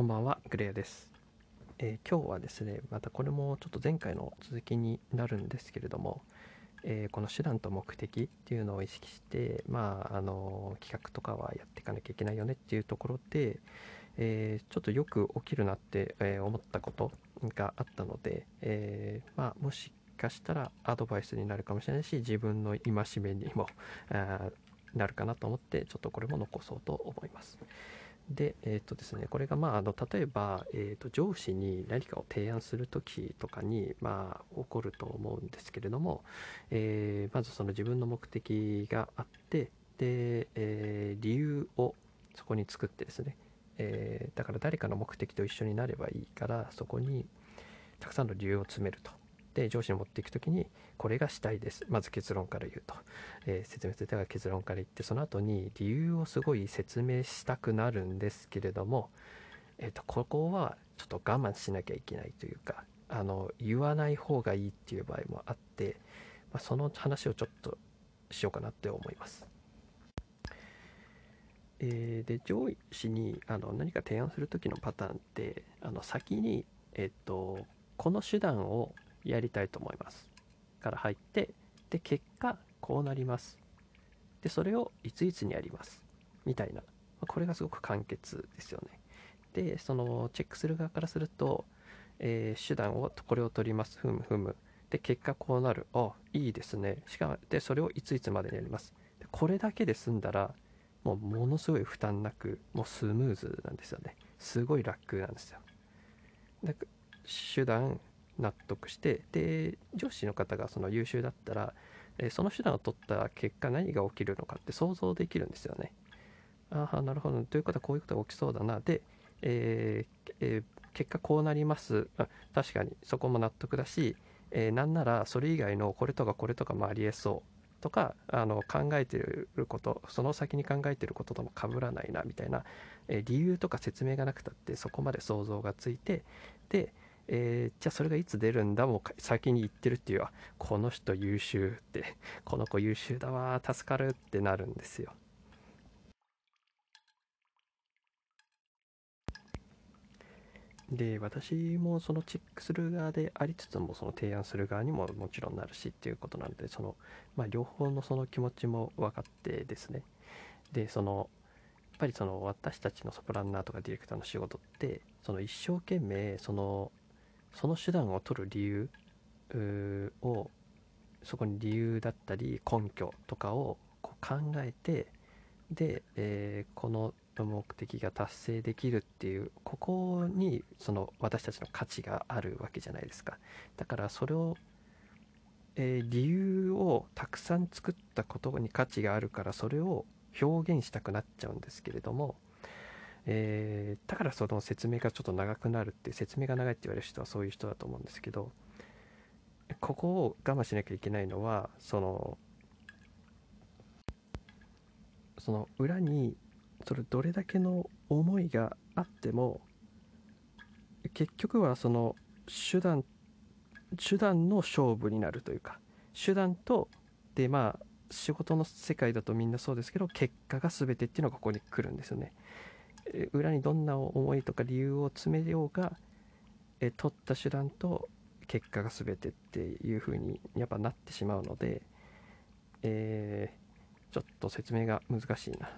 こんばんは、グレアです、えー今日はですね、またこれもちょっと前回の続きになるんですけれども、えーこの手段と目的っていうのを意識して、まあ、あの企画とかはやっていかなきゃいけないよねっていうところで、えーちょっとよく起きるなって、え思ったことがあったので、えまあ、もしかしたらアドバイスになるかもしれないし、自分の戒めにもなるかなと思って、ちょっとこれも残そうと思います。で、えっ、とですね、これがまあ、あの例えば、えー、と上司に何かを提案するときとかに、まあ、起こると思うんですけれども、えーまずその自分の目的があって、で、えー理由をそこに作ってですね、えーだから誰かの目的と一緒になればいいから、そこにたくさんの理由を詰めると。で、上司に持っていくときに、これがしたいです。まず結論から言うと。えー説明するとは結論から言ってその後に理由をすごい説明したくなるんですけれども、えー、とここはちょっと我慢しなきゃいけないというかあの言わない方がいいっていう場合もあって、まあ、その話をちょっとしようかなって思います。えーで上司にあの何か提案する時のパターンってあの先に、えっとこの手段をやりたいと思います。から入ってで結果こうなります。でそれをいついつにやります。みたいな。これがすごく簡潔ですよね。でそのチェックする側からすると、えー手段をこれを取ります。ふむふむ。で結果こうなる。あいいですね。しかもでそれをいついつまでにやります。でこれだけで済んだらもうものすごい負担なくもうスムーズなんですよね。すごい楽なんですよ。だから手段納得してで上司の方がその優秀だったら、えその手段を取った結果何が起きるのかって想像できるんですよね。ああなるほど。ということはこういうことが起きそうだな。で、えーえー結果こうなります。あ確かにそこも納得だし、えーなんならそれ以外のこれとかこれとかもありえそうとかあの考えてることその先に考えてることとも被らないなみたいな、え理由とか説明がなくたってそこまで想像がついてでえーじゃあそれがいつ出るんだもう先に言ってるっていうあこの人優秀って この子優秀だわ助かるってなるんですよ。で私もそのチェックする側でありつつもその提案する側にももちろんなるしっていうことなのでその、まあ、両方のその気持ちも分かってですね。でそのやっぱりその私たちのソプランナーとかディレクターの仕事ってその一生懸命そのその手段を取る理由をそこに理由だったり根拠とかをこう考えてで、えーこの目的が達成できるっていうここにその私たちの価値があるわけじゃないですか。だからそれを、えー理由をたくさん作ったことに価値があるからそれを表現したくなっちゃうんですけれどもえーだからその説明がちょっと長くなるって説明が長いって言われる人はそういう人だと思うんですけどここを我慢しなきゃいけないのはそのその裏にそれどれだけの思いがあっても結局はその手段手段の勝負になるというか手段とでまあ仕事の世界だとみんなそうですけど結果が全てっていうのがここに来るんですよね。裏にどんな思いとか理由を詰めようが、え取った手段と結果が全てっていう風にやっぱなってしまうので、えーちょっと説明が難しいな。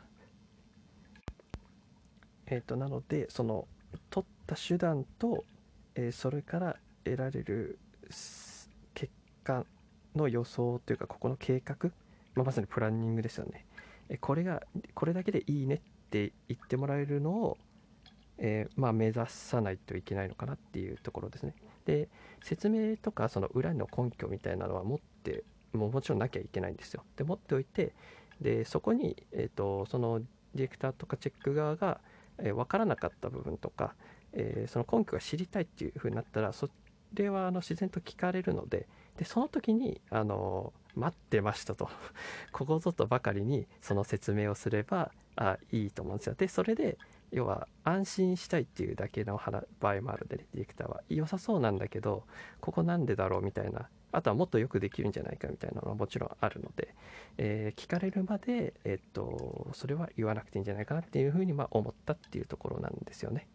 えっ、となのでその取った手段と、えーそれから得られる結果の予想というかここの計画、まあ、まさにプランニングですよね。えこれがこれだけでいいねって言ってもらえるのを、えーまあ、目指さないといけないのかなっていうところですね。で説明とかその裏の根拠みたいなのは持ってももちろんなきゃいけないんですよ。で持っておいてでそこに、えー、とそのディレクターとかチェック側が、えー分からなかった部分とか、えーその根拠が知りたいっていう風になったらそれはあの自然と聞かれるのででその時にあの待ってましたと ここぞとばかりにその説明をすればあいいと思うんですよでそれで要は安心したいっていうだけの場合もあるんでねディレクターは良さそうなんだけどここなんでだろうみたいなあとはもっとよくできるんじゃないかみたいなのはもちろんあるので、えー聞かれるまで、えっとそれは言わなくていいんじゃないかなっていうふうにま思ったっていうところなんですよね。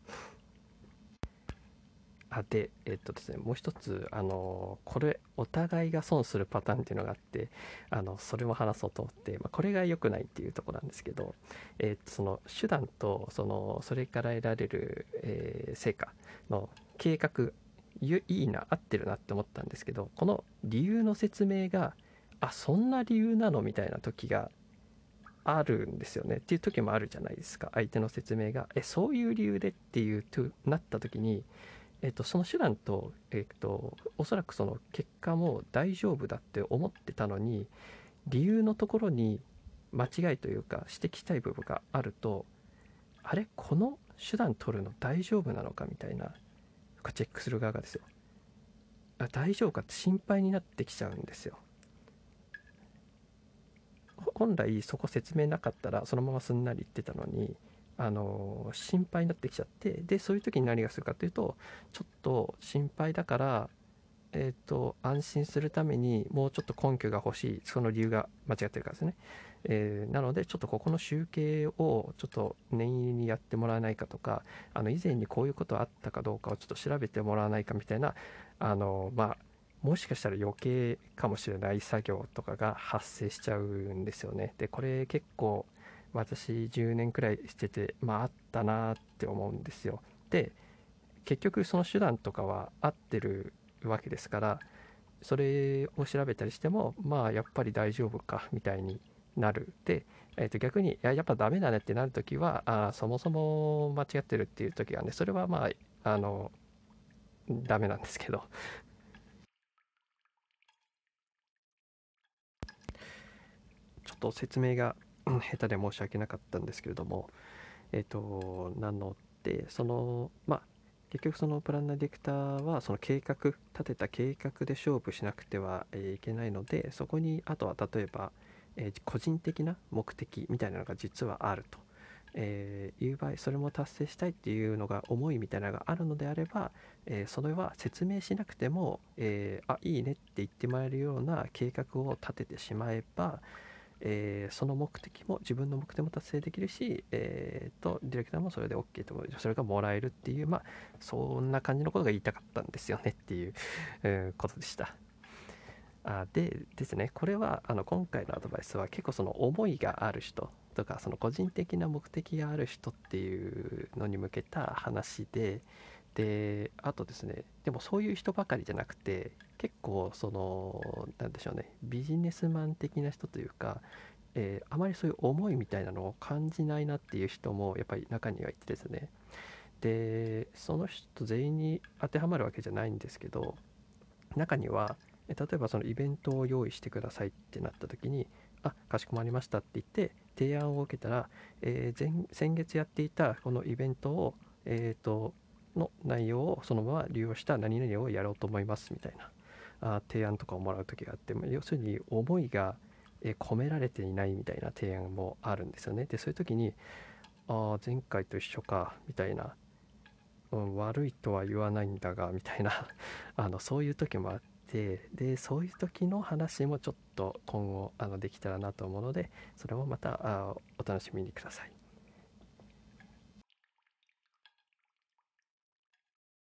あでえっとですねもう一つあのこれお互いが損するパターンっていうのがあってあのそれも話そうと思って、まあ、これが良くないっていうとこなんですけど、えっと、その手段とそのそれから得られる、えー、成果の計画いいな合ってるなって思ったんですけどこの理由の説明があそんな理由なのみたいな時があるんですよね。っていう時もあるじゃないですか。相手の説明がえそういう理由でっていうとなった時に、えっと、その手段と,、えっとおそらくその結果も大丈夫だって思ってたのに理由のところに間違いというか指摘したい部分があるとあれこの手段取るの大丈夫なのかみたいなチェックする側がですよ。あ大丈夫かって心配になってきちゃうんですよ。本来そこ説明なかったらそのまますんなり言ってたのにあの心配になってきちゃってでそういう時に何がするかというとちょっと心配だからえーと、安心するためにもうちょっと根拠が欲しいその理由が間違ってるからですね、えー、なのでちょっとここの集計をちょっと念入りにやってもらわないかとかあの以前にこういうことあったかどうかをちょっと調べてもらわないかみたいなあのまあもしかしたら余計かもしれない作業とかが発生しちゃうんですよね。でこれ結構私10年くらいしててまああったなって思うんですよ。で結局その手段とかは合ってるわけですからそれを調べたりしてもまあやっぱり大丈夫かみたいになる。で、えー、と逆にいややっぱダメだねってなるときはあそもそも間違ってるっていう時はねそれはまああのダメなんですけど。ちょっと説明が下手で申し訳なかったんですけれどもえっ、ー、となのでそのまあ結局そのプランナーディレクターはその計画立てた計画で勝負しなくてはいけないのでそこにあとは例えば、え個人的な目的みたいなのが実はあると、えー、いう場合それも達成したいっていうのが思いみたいなのがあるのであれば、えー、それは説明しなくても、えー、あいいねって言ってもらえるような計画を立ててしまえば、えー、その目的も自分の目的も達成できるし、えーと、ディレクターもそれで OK とそれがもらえるっていうまあそんな感じのことが言いたかったんですよねっていう、え ー、ことでした。あでですね。これはあの今回のアドバイスは結構その思いがある人とかその個人的な目的がある人っていうのに向けた話でであとですね。でもそういう人ばかりじゃなくて結構その何でしょうねビジネスマン的な人というか、えー、あまりそういう思いみたいなのを感じないなっていう人もやっぱり中にはいてですね。でその人全員に当てはまるわけじゃないんですけど中には例えばそのイベントを用意してくださいってなった時にあかしこまりましたって言って提案を受けたら、えー、先月やっていたこのイベントをえっ、ー、との内容をそのまま利用した何々をやろうと思いますみたいな。あ提案とかをもらう時があって要するに思いが込められていないみたいな提案もあるんですよね。でそういう時にああ前回と一緒かみたいな、うん、悪いとは言わないんだがみたいな あのそういう時もあってでそういう時の話もちょっと今後あのできたらなと思うのでそれもまたあお楽しみにください。